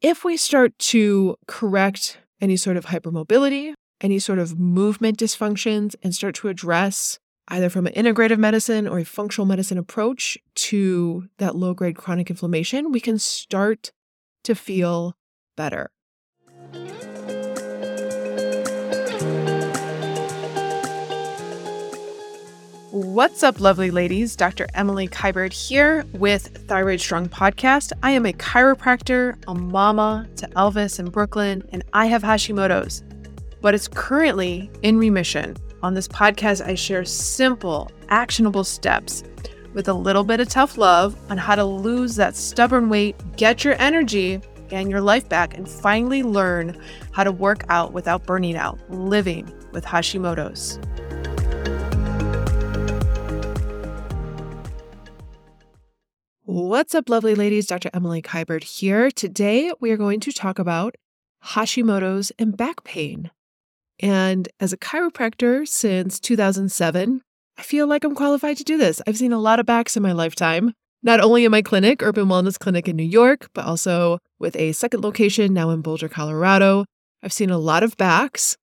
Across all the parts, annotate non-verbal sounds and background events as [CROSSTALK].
if we start to correct any sort of hypermobility, any sort of movement dysfunctions, and start to address either from an integrative medicine or a functional medicine approach to that low grade chronic inflammation, we can start to feel better. What's up, lovely ladies? Dr. Emily Kiberd here with Thyroid Strong Podcast. I am a chiropractor, a mama to Elvis in Brooklyn, and I have Hashimoto's, but it's currently in remission. On this podcast, I share simple, actionable steps with a little bit of tough love on how to lose that stubborn weight, get your energy and your life back, and finally learn how to work out without burning out, living with Hashimoto's. What's up, lovely ladies? Dr. Emily Kiberd here. Today, we are going to talk about Hashimoto's and back pain. And as a chiropractor since 2007, I feel like I'm qualified to do this. I've seen a lot of backs in my lifetime, not only in my clinic, Urban Wellness Clinic in New York, but also with a second location now in Boulder, Colorado. I've seen a lot of backs.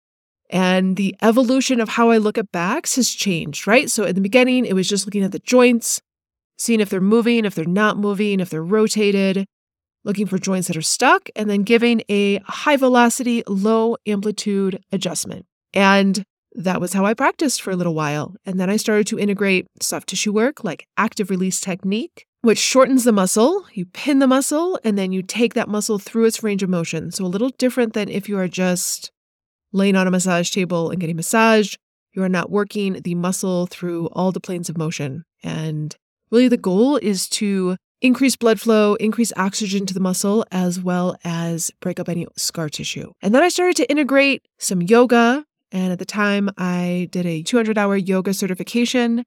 And the evolution of how I look at backs has changed, right? So in the beginning, it was just looking at the joints, seeing if they're moving, if they're not moving, if they're rotated, looking for joints that are stuck, and then giving a high velocity, low amplitude adjustment. And that was how I practiced for a little while. And then I started to integrate soft tissue work like active release technique, which shortens the muscle. You pin the muscle and then you take that muscle through its range of motion. So a little different than if you are just laying on a massage table and getting massaged. You are not working the muscle through all the planes of motion. And Really, the goal is to increase blood flow, increase oxygen to the muscle, as well as break up any scar tissue. And then I started to integrate some yoga. And at the time, I did a 200 hour yoga certification,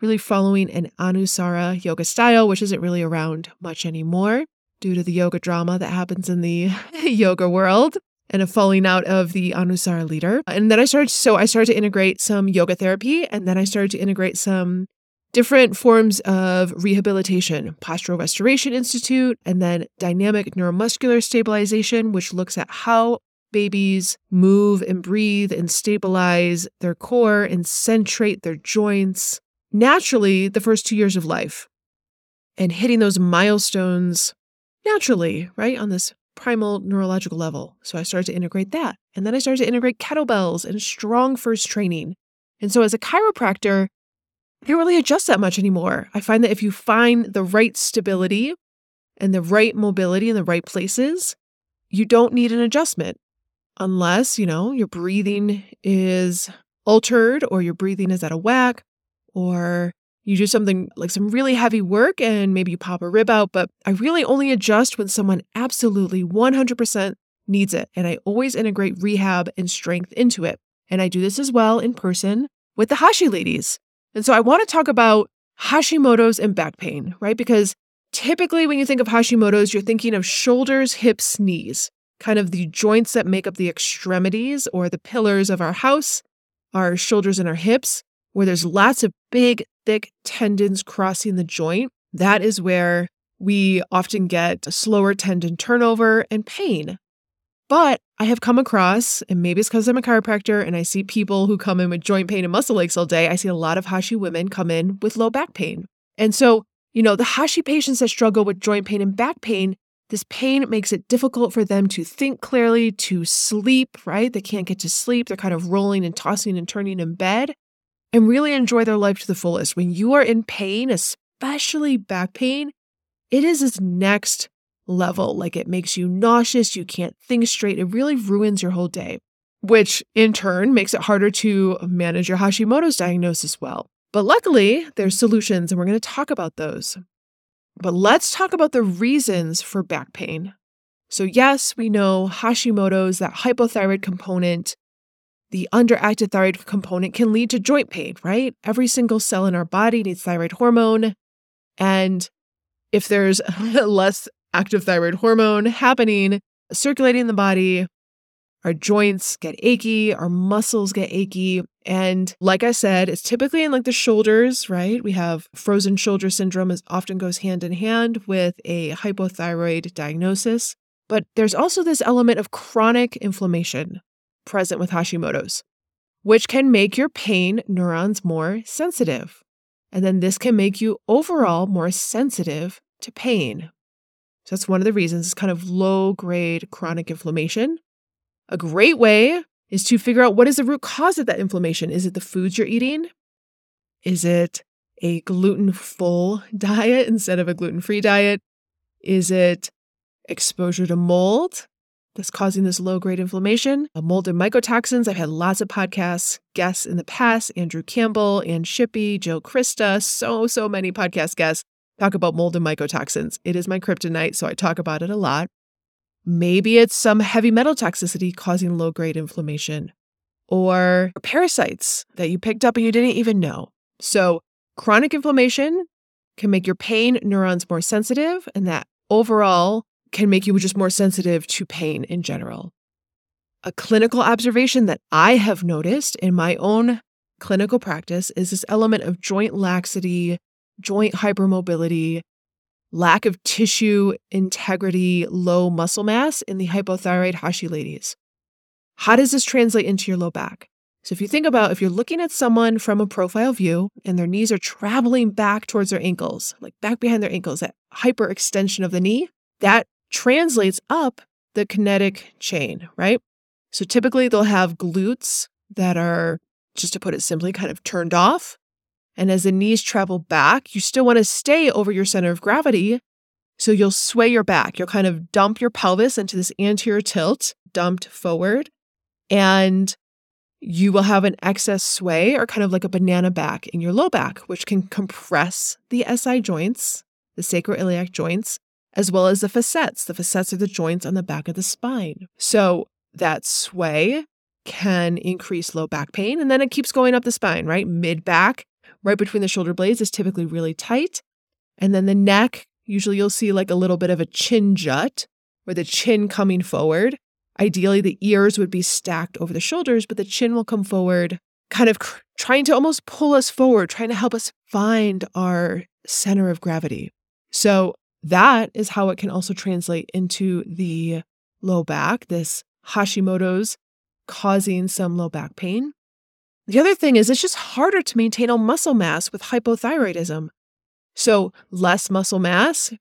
really following an Anusara yoga style, which isn't really around much anymore due to the yoga drama that happens in the [LAUGHS] yoga world and a falling out of the Anusara leader. And then I started, so I started to integrate some yoga therapy, and then I started to integrate some different forms of rehabilitation Postural Restoration Institute, and then Dynamic Neuromuscular Stabilization, which looks at how babies move and breathe and stabilize their core and centrate their joints naturally the first two years of life and hitting those milestones naturally, right, on this primal neurological level. So I started to integrate that. And then I started to integrate kettlebells and StrongFirst training. And so as a chiropractor, I don't really adjust that much anymore. I find that if you find the right stability and the right mobility in the right places, you don't need an adjustment unless, you know, your breathing is altered or your breathing is out of whack or you do something like some really heavy work and maybe you pop a rib out. But I really only adjust when someone absolutely 100% needs it. And I always integrate rehab and strength into it. And I do this as well in person with the Hashi ladies. And so I want to talk about Hashimoto's and back pain, right? Because typically when you think of Hashimoto's, you're thinking of shoulders, hips, knees, kind of the joints that make up the extremities or the pillars of our house, our shoulders and our hips, where there's lots of big, thick tendons crossing the joint. That is where we often get slower tendon turnover and pain. But I have come across, and maybe it's because I'm a chiropractor and I see people who come in with joint pain and muscle aches all day. I see a lot of Hashi women come in with low back pain. And so, you know, the Hashi patients that struggle with joint pain and back pain, this pain makes it difficult for them to think clearly, to sleep, right? They can't get to sleep. They're kind of rolling and tossing and turning in bed and really enjoy their life to the fullest. When you are in pain, especially back pain, it is this next level. Like it makes you nauseous, you can't think straight. It really ruins your whole day, which in turn makes it harder to manage your Hashimoto's diagnosis well. But luckily, there's solutions, and we're going to talk about those. But let's talk about the reasons for back pain. So, yes, we know Hashimoto's, that hypothyroid component, the underactive thyroid component can lead to joint pain, right? Every single cell in our body needs thyroid hormone. And if there's [LAUGHS] less active thyroid hormone happening, circulating in the body. Our joints get achy, our muscles get achy. And like I said, it's typically in like the shoulders, right? We have frozen shoulder syndrome is often goes hand in hand with a hypothyroid diagnosis. But there's also this element of chronic inflammation present with Hashimoto's, which can make your pain neurons more sensitive. And then this can make you overall more sensitive to pain. So that's one of the reasons it's kind of low grade chronic inflammation. A great way is to figure out what is the root cause of that inflammation. Is it the foods you're eating? Is it a gluten full [LAUGHS] diet instead of a gluten free diet? Is it exposure to mold that's causing this low grade inflammation? Uh, mold and mycotoxins. I've had lots of podcasts, guests in the past Andrew Campbell, Ann Shippy, Jill Crista, so, so many podcast guests talk about mold and mycotoxins. It is my kryptonite, so I talk about it a lot. Maybe it's some heavy metal toxicity causing low grade inflammation or parasites that you picked up and you didn't even know. So, chronic inflammation can make your pain neurons more sensitive, and that overall can make you just more sensitive to pain in general. A clinical observation that I have noticed in my own clinical practice is this element of joint laxity, joint hypermobility, lack of tissue integrity, low muscle mass in the hypothyroid Hashi ladies. How does this translate into your low back? So, if you think about if you're looking at someone from a profile view and their knees are traveling back towards their ankles, like back behind their ankles, that hyperextension of the knee, that translates up the kinetic chain, right? So, typically they'll have glutes that are, just to put it simply, kind of turned off. And as the knees travel back, you still want to stay over your center of gravity. So, you'll sway your back. You'll kind of dump your pelvis into this anterior tilt, dumped forward. And you will have an excess sway or kind of like a banana back in your low back, which can compress the SI joints, the sacroiliac joints, as well as the facets. The facets are the joints on the back of the spine. So that sway can increase low back pain. And then it keeps going up the spine, right? Mid back, right between the shoulder blades, is typically really tight. And then the neck, usually you'll see like a little bit of a chin jut or the chin coming forward. Ideally, the ears would be stacked over the shoulders, but the chin will come forward, kind of cr- trying to almost pull us forward, trying to help us find our center of gravity. So, that is how it can also translate into the low back, this Hashimoto's causing some low back pain. The other thing is, it's just harder to maintain a muscle mass with hypothyroidism. So, less muscle mass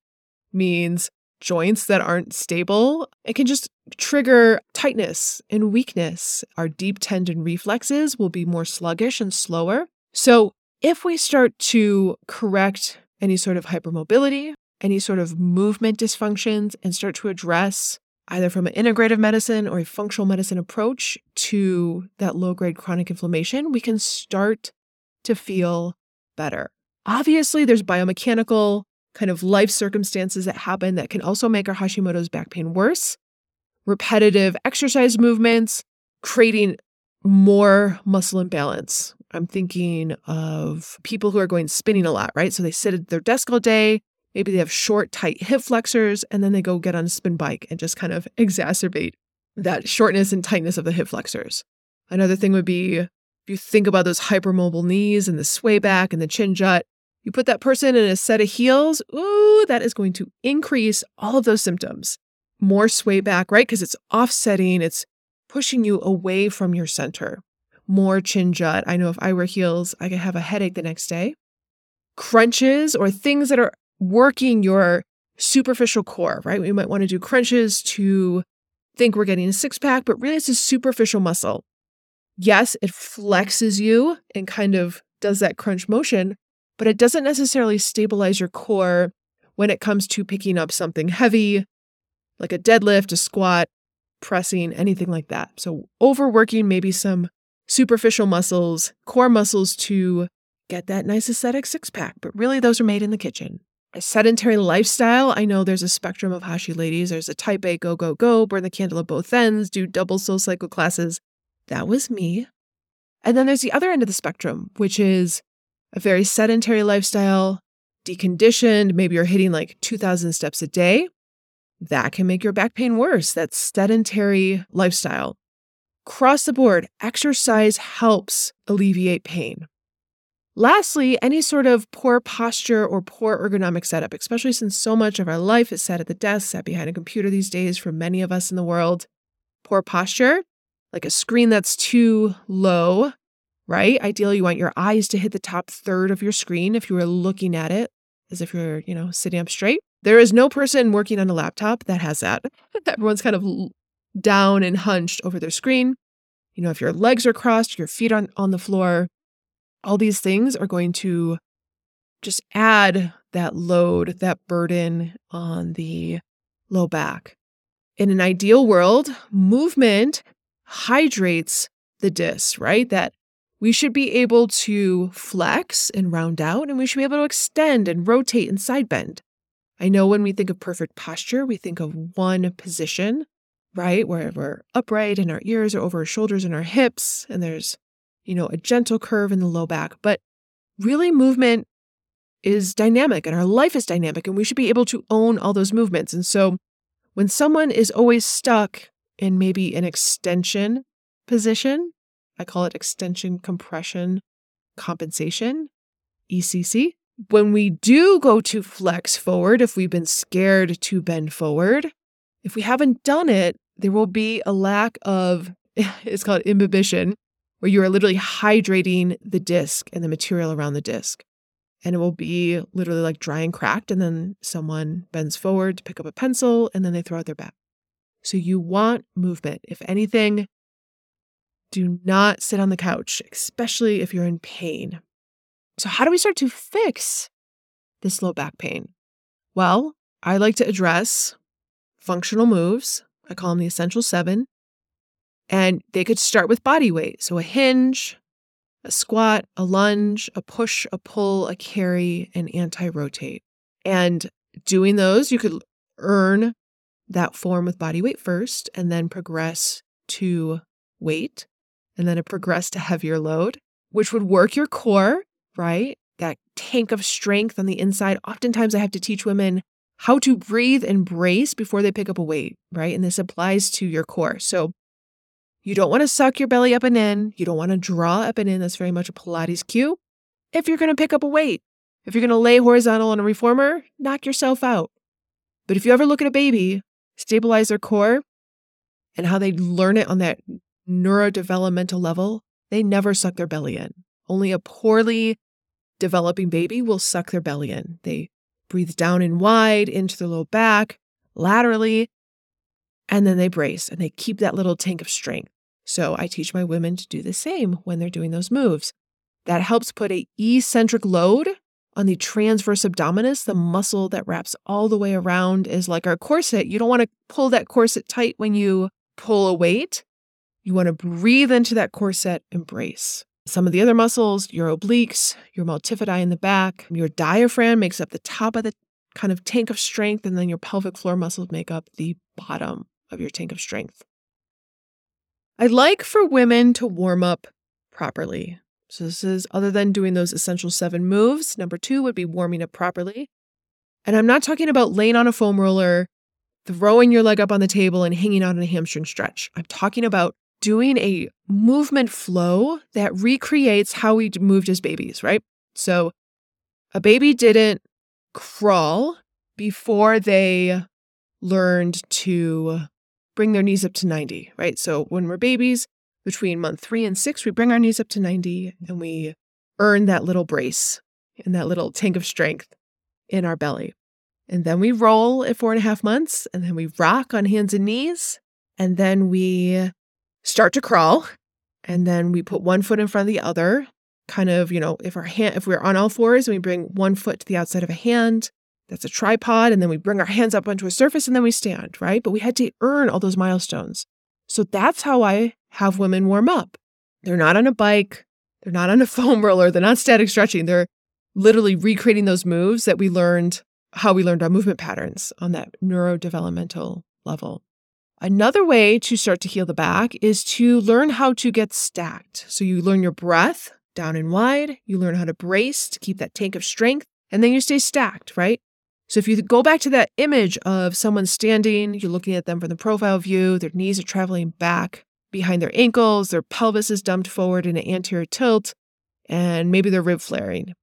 means joints that aren't stable, it can just trigger tightness and weakness. Our deep tendon reflexes will be more sluggish and slower. So, if we start to correct any sort of hypermobility, any sort of movement dysfunctions, and start to address either from an integrative medicine or a functional medicine approach to that low grade chronic inflammation, we can start to feel better. Obviously, there's biomechanical kind of life circumstances that happen that can also make our Hashimoto's back pain worse. Repetitive exercise movements, creating more muscle imbalance. I'm thinking of people who are going spinning a lot, right? So they sit at their desk all day. Maybe they have short, tight hip flexors, and then they go get on a spin bike and just kind of exacerbate that shortness and tightness of the hip flexors. Another thing would be if you think about those hypermobile knees and the sway back and the chin jut, you put that person in a set of heels, ooh, that is going to increase all of those symptoms. More sway back, right? Because it's offsetting, it's pushing you away from your center. More chin jut. I know if I wear heels, I could have a headache the next day. Crunches or things that are working your superficial core, right? We might want to do crunches to think we're getting a six pack, but really it's a superficial muscle. Yes, it flexes you and kind of does that crunch motion, but it doesn't necessarily stabilize your core when it comes to picking up something heavy, like a deadlift, a squat, pressing, anything like that. So, overworking maybe some superficial muscles, core muscles to get that nice aesthetic six pack, but really those are made in the kitchen. A sedentary lifestyle. I know there's a spectrum of Hashi ladies. There's a type A go, go, go, burn the candle at both ends, do double SoulCycle classes. That was me. And then there's the other end of the spectrum, which is a very sedentary lifestyle, deconditioned, maybe you're hitting like 2,000 steps a day, that can make your back pain worse. That sedentary lifestyle. Across the board, exercise helps alleviate pain. Lastly, any sort of poor posture or poor ergonomic setup, especially since so much of our life is sat at the desk, sat behind a computer these days for many of us in the world. Poor posture, like a screen that's too low, right? Ideally, you want your eyes to hit the top third of your screen if you were looking at it as if you're, you know, sitting up straight. There is no person working on a laptop that has that. [LAUGHS] Everyone's kind of down and hunched over their screen. You know, if your legs are crossed, your feet on, on the floor, all these things are going to just add that load, that burden on the low back. In an ideal world, movement hydrates the disc, right? That we should be able to flex and round out, and we should be able to extend and rotate and side bend. I know when we think of perfect posture, we think of one position, right? Where we're upright and our ears are over our shoulders and our hips, and there's you know, a gentle curve in the low back. But really, movement is dynamic and our life is dynamic, and we should be able to own all those movements. And so, when someone is always stuck in maybe an extension position, I call it extension compression compensation, ECC. When we do go to flex forward, if we've been scared to bend forward, if we haven't done it, there will be a lack of, [LAUGHS] it's called imbibition, where you are literally hydrating the disc and the material around the disc. And it will be literally like dry and cracked. And then someone bends forward to pick up a pencil and then they throw out their back. So you want movement. If anything, do not sit on the couch, especially if you're in pain. So, how do we start to fix this low back pain? Well, I like to address functional moves. I call them the essential seven. And they could start with body weight. So a hinge, a squat, a lunge, a push, a pull, a carry, an anti rotate. And doing those, you could earn that form with body weight first and then progress to weight and then it progress to heavier load, which would work your core, right? That tank of strength on the inside. Oftentimes, I have to teach women how to breathe and brace before they pick up a weight, right? And this applies to your core. So, you don't want to suck your belly up and in. You don't want to draw up and in. That's very much a Pilates cue. If you're going to pick up a weight, if you're going to lay horizontal on a reformer, knock yourself out. But if you ever look at a baby, stabilize their core and how they learn it on that neurodevelopmental level, they never suck their belly in. Only a poorly developing baby will suck their belly in. They breathe down and wide into their low back, laterally, and then they brace and they keep that little tank of strength. So I teach my women to do the same when they're doing those moves. That helps put a eccentric load on the transverse abdominis, the muscle that wraps all the way around is like our corset. You don't want to pull that corset tight when you pull a weight. You want to breathe into that corset and brace. Some of the other muscles, your obliques, your multifidi in the back, your diaphragm makes up the top of the kind of tank of strength, and then your pelvic floor muscles make up the bottom of your tank of strength. I'd like for women to warm up properly. So, this is other than doing those essential seven moves, number two would be warming up properly. And I'm not talking about laying on a foam roller, throwing your leg up on the table, and hanging out in a hamstring stretch. I'm talking about doing a movement flow that recreates how we moved as babies, right? So, a baby didn't crawl before they learned to bring their knees up to 90, right? So when we're babies, between month three and six, we bring our knees up to 90 and we earn that little brace and that little tank of strength in our belly. And then we roll at four and a half months, and then we rock on hands and knees, and then we start to crawl, and then we put one foot in front of the other. Kind of, you know, if our hand, if we're on all fours and we bring one foot to the outside of a hand, that's a tripod. And then we bring our hands up onto a surface and then we stand, right? But we had to earn all those milestones. So that's how I have women warm up. They're not on a bike, they're not on a [LAUGHS] foam roller, they're not static stretching. They're literally recreating those moves that we learned, how we learned our movement patterns on that neurodevelopmental level. Another way to start to heal the back is to learn how to get stacked. So you learn your breath down and wide, you learn how to brace to keep that tank of strength, and then you stay stacked, right? So if you go back to that image of someone standing, you're looking at them from the profile view, their knees are traveling back behind their ankles, their pelvis is dumped forward in an anterior tilt, and maybe they're rib flaring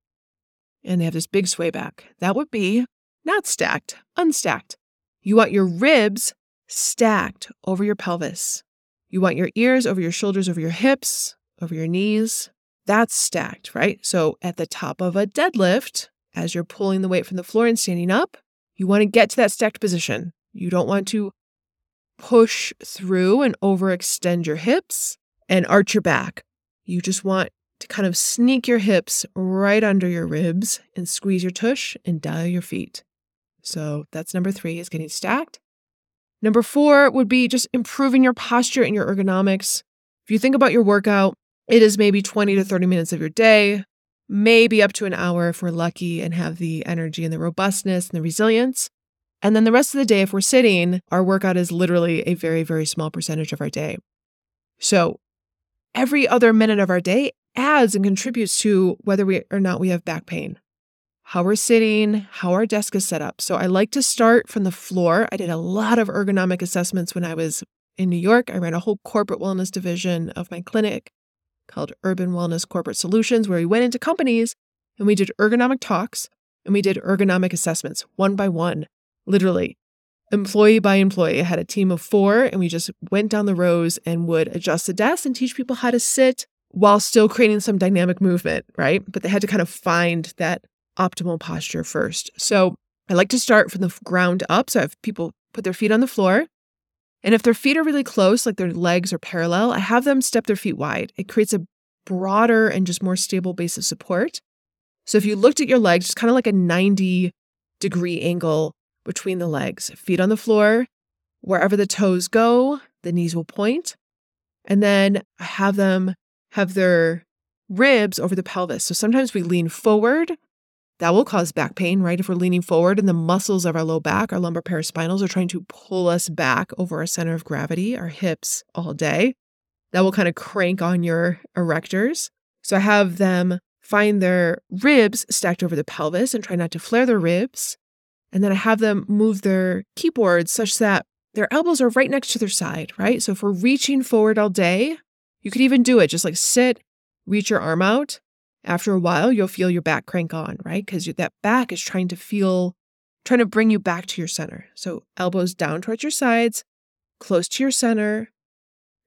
and they have this big sway back. That would be not stacked, unstacked. You want your ribs stacked over your pelvis. You want your ears over your shoulders, over your hips, over your knees. That's stacked, right? So at the top of a deadlift, as you're pulling the weight from the floor and standing up, you want to get to that stacked position. You don't want to push through and overextend your hips and arch your back. You just want to kind of sneak your hips right under your ribs and squeeze your tush and dial your feet. So that's number three is getting stacked. Number four would be just improving your posture and your ergonomics. If you think about your workout, it is maybe 20 to 30 minutes of your day, maybe up to an hour if we're lucky and have the energy and the robustness and the resilience. And then the rest of the day, if we're sitting, our workout is literally a very, very small percentage of our day. So every other minute of our day adds and contributes to whether we or not we have back pain, how we're sitting, how our desk is set up. So I like to start from the floor. I did a lot of ergonomic assessments when I was in New York. I ran a whole corporate wellness division of my clinic called Urban Wellness Corporate Solutions, where we went into companies and we did ergonomic talks and we did ergonomic assessments one by one, literally employee by employee. I had a team of four and we just went down the rows and would adjust the desk and teach people how to sit while still creating some dynamic movement, right? But they had to kind of find that optimal posture first. So I like to start from the ground up. So I have people put their feet on the floor. And if their feet are really close, like their legs are parallel, I have them step their feet wide. It creates a broader and just more stable base of support. So if you looked at your legs, it's kind of like a 90 degree angle between the legs. Feet on the floor, wherever the toes go, the knees will point. And then I have them have their ribs over the pelvis. So sometimes we lean forward. That will cause back pain, right? If we're leaning forward and the muscles of our low back, our lumbar paraspinals are trying to pull us back over our center of gravity, our hips all day. That will kind of crank on your erectors. So I have them find their ribs stacked over the pelvis and try not to flare their ribs. And then I have them move their keyboards such that their elbows are right next to their side, right? So if we're reaching forward all day, you could even do it just like sit, reach your arm out. After a while, you'll feel your back crank on, right? Because that back is trying to feel, trying to bring you back to your center. So elbows down towards your sides, close to your center,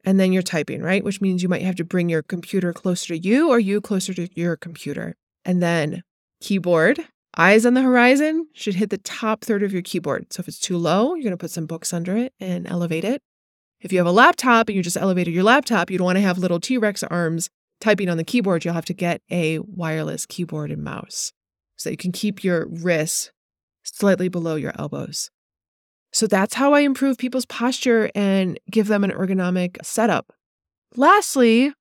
and then you're typing, right? Which means you might have to bring your computer closer to you or you closer to your computer. And then keyboard, eyes on the horizon should hit the top third of your keyboard. So if it's too low, you're going to put some books under it and elevate it. If you have a laptop and you just elevated your laptop, you don't want to have little T Rex arms typing on the keyboard. You'll have to get a wireless keyboard and mouse so you can keep your wrists slightly below your elbows. So that's how I improve people's posture and give them an ergonomic setup. Lastly,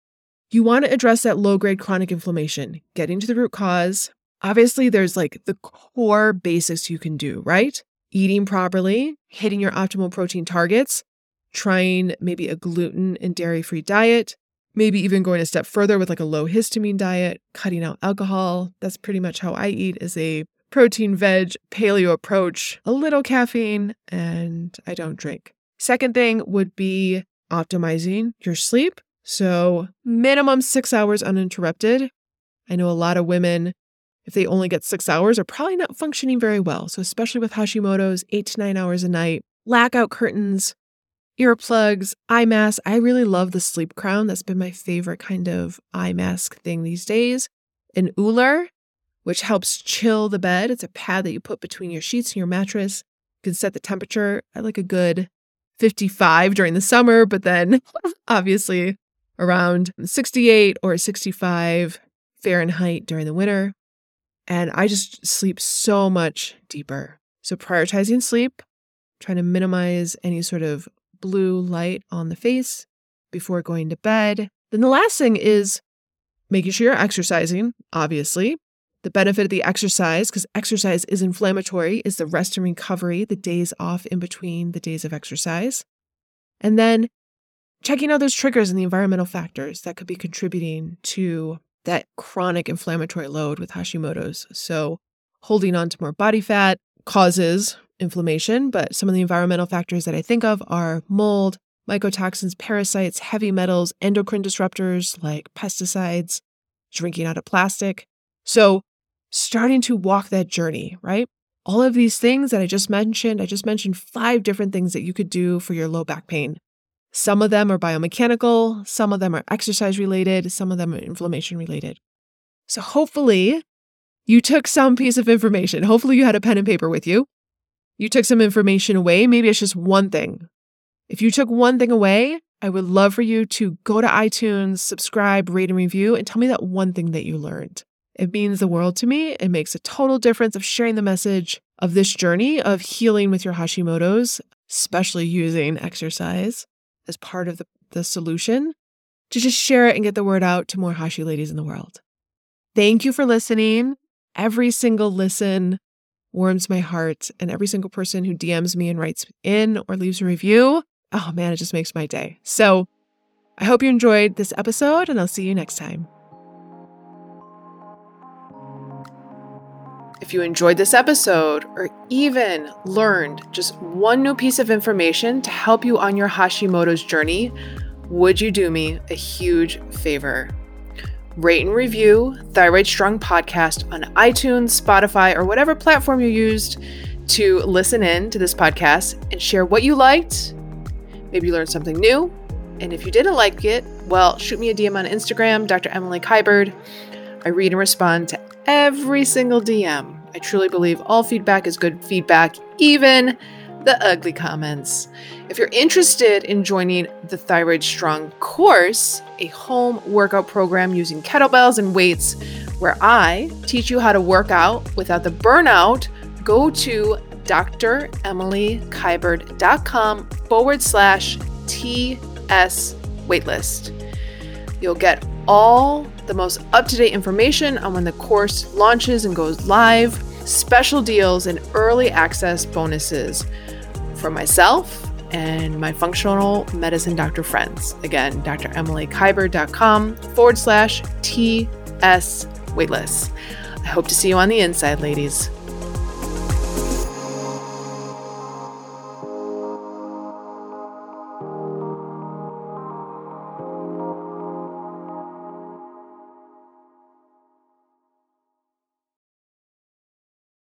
you want to address that low grade chronic inflammation, getting to the root cause. Obviously, there's like the core basics you can do, right? Eating properly, hitting your optimal protein targets, trying maybe a gluten and dairy free diet, maybe even going a step further with like a low histamine diet, cutting out alcohol. That's pretty much how I eat is a protein veg paleo approach, a little caffeine, and I don't drink. Second thing would be optimizing your sleep. So, minimum six hours uninterrupted. I know a lot of women, if they only get six hours, are probably not functioning very well. So, especially with Hashimoto's, eight to nine hours a night, blackout curtains, earplugs, eye mask. I really love the sleep crown. That's been my favorite kind of eye mask thing these days. An Ooler, which helps chill the bed. It's a pad that you put between your sheets and your mattress. You can set the temperature at like a good 55 during the summer, but then [LAUGHS] obviously around 68 or 65 Fahrenheit during the winter. And I just sleep so much deeper. So, prioritizing sleep, trying to minimize any sort of blue light on the face before going to bed. Then the last thing is making sure you're exercising, obviously. The benefit of the exercise, because exercise is inflammatory, is the rest and recovery, the days off in between the days of exercise. And then checking out those triggers and the environmental factors that could be contributing to that chronic inflammatory load with Hashimoto's. So, holding on to more body fat causes inflammation, but some of the environmental factors that I think of are mold, mycotoxins, parasites, heavy metals, endocrine disruptors like pesticides, drinking out of plastic. So, starting to walk that journey, right? All of these things that I just mentioned, I just mentioned five different things that you could do for your low back pain. Some of them are biomechanical, some of them are exercise related, some of them are inflammation related. So, hopefully, you took some piece of information. Hopefully, you had a pen and paper with you. You took some information away. Maybe it's just one thing. If you took one thing away, I would love for you to go to iTunes, subscribe, rate, and review, and tell me that one thing that you learned. It means the world to me. It makes a total difference of sharing the message of this journey of healing with your Hashimoto's, especially using exercise as part of the, the solution, to just share it and get the word out to more Hashi ladies in the world. Thank you for listening. Every single listen warms my heart, and every single person who DMs me and writes in or leaves a review, oh man, it just makes my day. So I hope you enjoyed this episode, and I'll see you next time. If you enjoyed this episode or even learned just one new piece of information to help you on your Hashimoto's journey, would you do me a huge favor? Rate and review Thyroid Strong Podcast on iTunes, Spotify, or whatever platform you used to listen in to this podcast and share what you liked. Maybe you learned something new. And if you didn't like it, well, shoot me a DM on Instagram, Dr. Emily Kiberd. I read and respond to every single DM. I truly believe all feedback is good feedback, even the ugly comments. If you're interested in joining the Thyroid Strong course, a home workout program using kettlebells and weights, where I teach you how to work out without the burnout, go to dremilykiberd.com forward slash TS waitlist. You'll get all the most up to date information on when the course launches and goes live, special deals, and early access bonuses for myself and my functional medicine doctor friends. Again, dremilykiberd.com forward slash TS waitlist. I hope to see you on the inside, ladies.